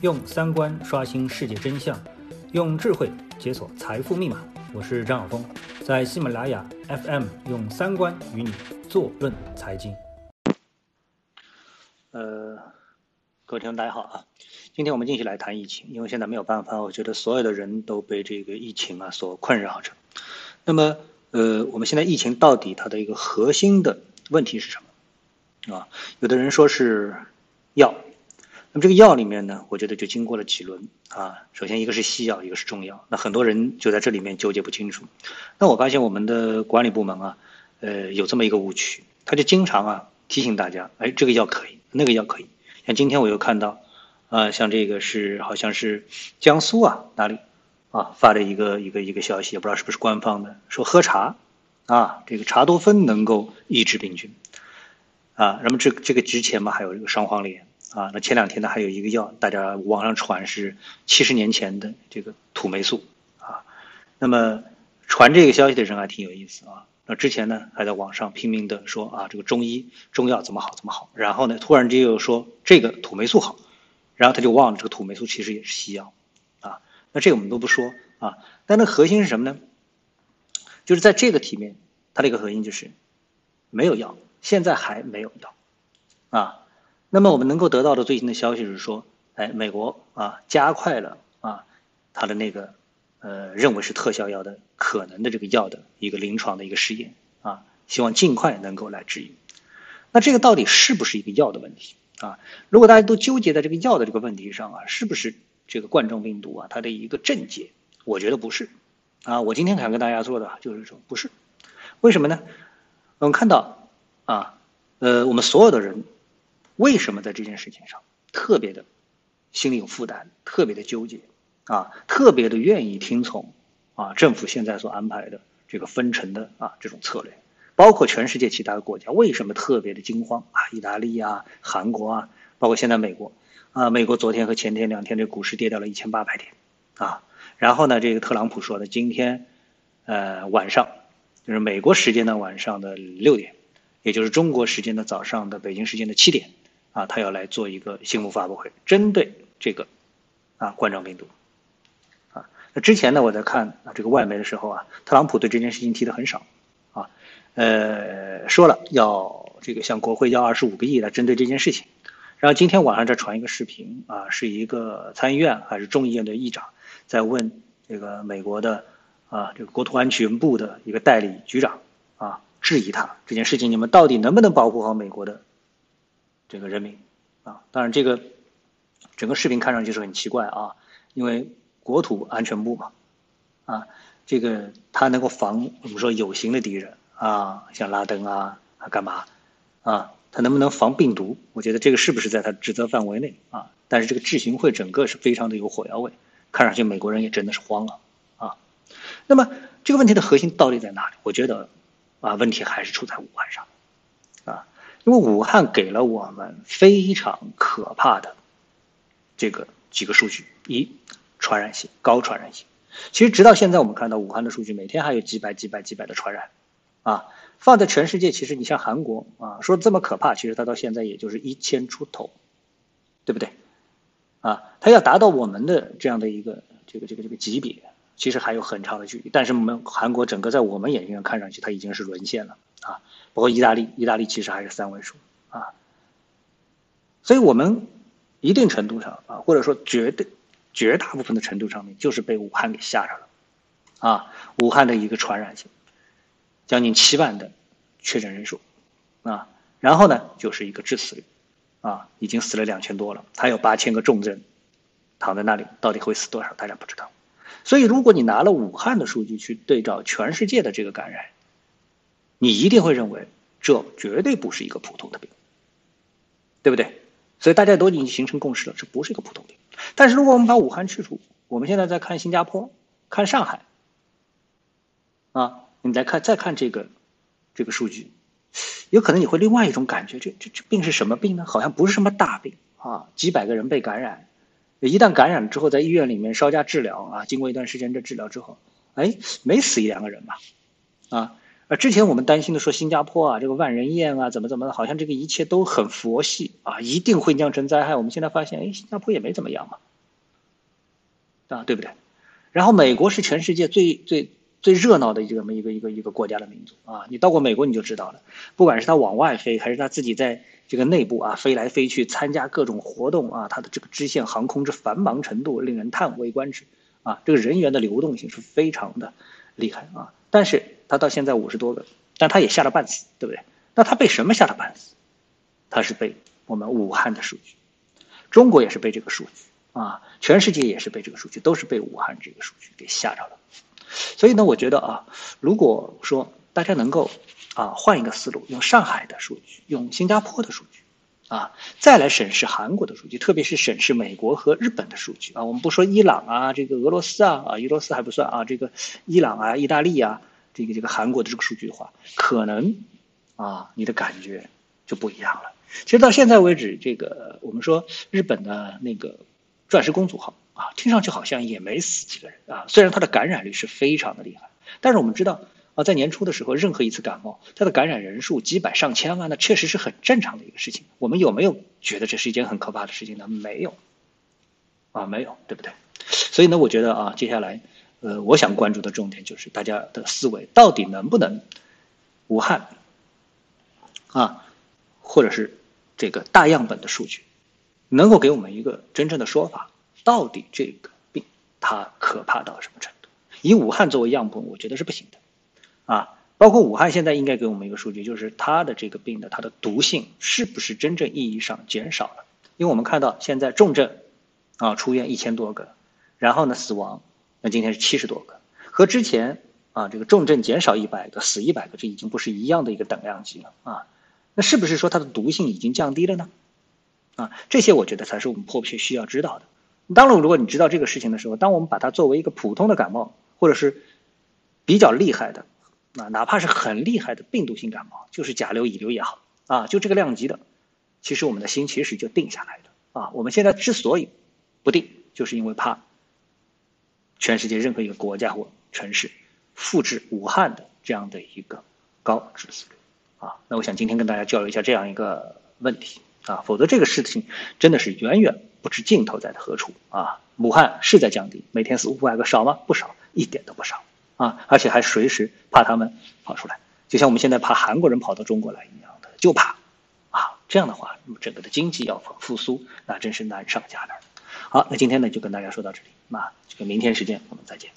用三观刷新世界真相，用智慧解锁财富密码。我是张晓峰，在喜马拉雅 FM 用三观与你坐论财经。呃，各位听众大家好啊，今天我们继续来谈疫情，因为现在没有办法，我觉得所有的人都被这个疫情啊所困扰着。那么，呃，我们现在疫情到底它的一个核心的问题是什么？啊，有的人说是药。那么这个药里面呢，我觉得就经过了几轮啊。首先一个是西药，一个是中药。那很多人就在这里面纠结不清楚。那我发现我们的管理部门啊，呃，有这么一个误区，他就经常啊提醒大家，哎，这个药可以，那个药可以。像今天我又看到，啊，像这个是好像是江苏啊哪里啊发的一个一个一个消息，也不知道是不是官方的，说喝茶啊，这个茶多酚能够抑制病菌啊。那么这这个之前嘛，还有这个双黄连。啊，那前两天呢，还有一个药，大家网上传是七十年前的这个土霉素啊。那么传这个消息的人还挺有意思啊。那之前呢，还在网上拼命的说啊，这个中医中药怎么好怎么好。然后呢，突然间又说这个土霉素好，然后他就忘了这个土霉素其实也是西药啊。那这个我们都不说啊。但那核心是什么呢？就是在这个题面，它的一个核心就是没有药，现在还没有药啊。那么我们能够得到的最新的消息是说，哎，美国啊加快了啊它的那个呃认为是特效药的可能的这个药的一个临床的一个试验啊，希望尽快能够来治愈。那这个到底是不是一个药的问题啊？如果大家都纠结在这个药的这个问题上啊，是不是这个冠状病毒啊它的一个症结？我觉得不是啊。我今天想跟大家说的就是说不是，为什么呢？我们看到啊呃我们所有的人。为什么在这件事情上特别的心里有负担，特别的纠结啊，特别的愿意听从啊政府现在所安排的这个分成的啊这种策略，包括全世界其他的国家为什么特别的惊慌啊？意大利啊、韩国啊，包括现在美国啊，美国昨天和前天两天这股市跌掉了一千八百点啊，然后呢，这个特朗普说的今天呃晚上就是美国时间的晚上的六点，也就是中国时间的早上的北京时间的七点。啊，他要来做一个新闻发布会，针对这个啊冠状病毒啊。那之前呢，我在看啊这个外媒的时候啊，特朗普对这件事情提的很少啊，呃，说了要这个向国会要二十五个亿来针对这件事情。然后今天晚上再传一个视频啊，是一个参议院还是众议院的议长在问这个美国的啊这个国土安全部的一个代理局长啊，质疑他这件事情，你们到底能不能保护好美国的？这个人民，啊，当然这个整个视频看上去是很奇怪啊，因为国土安全部嘛，啊，这个它能够防我们说有形的敌人啊，像拉登啊，啊干嘛，啊，它能不能防病毒？我觉得这个是不是在它职责范围内啊？但是这个智行会整个是非常的有火药味，看上去美国人也真的是慌了啊。那么这个问题的核心到底在哪里？我觉得啊，问题还是出在武汉上。因为武汉给了我们非常可怕的这个几个数据：一，传染性高，传染性。其实直到现在，我们看到武汉的数据，每天还有几百、几百、几百的传染，啊，放在全世界，其实你像韩国啊，说这么可怕，其实它到现在也就是一千出头，对不对？啊，它要达到我们的这样的一个这个这个这个级别，其实还有很长的距离。但是我们韩国整个在我们眼睛上看上去，它已经是沦陷了啊。包括意大利，意大利其实还是三位数啊，所以我们一定程度上啊，或者说绝对绝大部分的程度上面，就是被武汉给吓着了啊。武汉的一个传染性，将近七万的确诊人数啊，然后呢就是一个致死率啊，已经死了两千多了，还有八千个重症躺在那里，到底会死多少，大家不知道。所以如果你拿了武汉的数据去对照全世界的这个感染，你一定会认为这绝对不是一个普通的病，对不对？所以大家都已经形成共识了，这不是一个普通病。但是如果我们把武汉去除，我们现在在看新加坡、看上海，啊，你再看再看这个这个数据，有可能你会另外一种感觉，这这这病是什么病呢？好像不是什么大病啊，几百个人被感染，一旦感染之后，在医院里面稍加治疗啊，经过一段时间的治疗之后，哎，没死一两个人吧，啊。而之前我们担心的说新加坡啊，这个万人宴啊，怎么怎么的，好像这个一切都很佛系啊，一定会酿成灾害。我们现在发现，哎，新加坡也没怎么样嘛，啊，对不对？然后美国是全世界最最最热闹的这么一个一个一个国家的民族啊，你到过美国你就知道了，不管是他往外飞，还是他自己在这个内部啊飞来飞去参加各种活动啊，他的这个支线航空之繁忙程度令人叹为观止啊，这个人员的流动性是非常的厉害啊。但是他到现在五十多个，但他也吓了半死，对不对？那他被什么吓了半死？他是被我们武汉的数据，中国也是被这个数据。啊，全世界也是被这个数据，都是被武汉这个数据给吓着了。所以呢，我觉得啊，如果说大家能够啊换一个思路，用上海的数据，用新加坡的数据，啊，再来审视韩国的数据，特别是审视美国和日本的数据啊，我们不说伊朗啊，这个俄罗斯啊，啊，俄罗斯还不算啊，这个伊朗啊、意大利啊，这个这个韩国的这个数据的话，可能啊，你的感觉就不一样了。其实到现在为止，这个我们说日本的那个。钻石公主号啊，听上去好像也没死几个人啊。虽然它的感染率是非常的厉害，但是我们知道啊，在年初的时候，任何一次感冒，它的感染人数几百上千万，那确实是很正常的一个事情。我们有没有觉得这是一件很可怕的事情呢？没有，啊，没有，对不对？所以呢，我觉得啊，接下来，呃，我想关注的重点就是大家的思维到底能不能武汉啊，或者是这个大样本的数据。能够给我们一个真正的说法，到底这个病它可怕到什么程度？以武汉作为样本，我觉得是不行的，啊，包括武汉现在应该给我们一个数据，就是它的这个病的它的毒性是不是真正意义上减少了？因为我们看到现在重症啊出院一千多个，然后呢死亡那今天是七十多个，和之前啊这个重症减少一百个死一百个，这已经不是一样的一个等量级了啊，那是不是说它的毒性已经降低了呢？啊，这些我觉得才是我们迫切需要知道的。当然，如果你知道这个事情的时候，当我们把它作为一个普通的感冒，或者是比较厉害的，啊，哪怕是很厉害的病毒性感冒，就是甲流、乙流也好，啊，就这个量级的，其实我们的心其实就定下来的。啊，我们现在之所以不定，就是因为怕全世界任何一个国家或城市复制武汉的这样的一个高致死率。啊，那我想今天跟大家交流一下这样一个问题。啊，否则这个事情真的是远远不知尽头在何处啊！武汉是在降低，每天死五百个少吗？不少，一点都不少啊！而且还随时怕他们跑出来，就像我们现在怕韩国人跑到中国来一样的，就怕啊！这样的话，那么整个的经济要复苏，那真是难上加难。好，那今天呢就跟大家说到这里，那这个明天时间我们再见。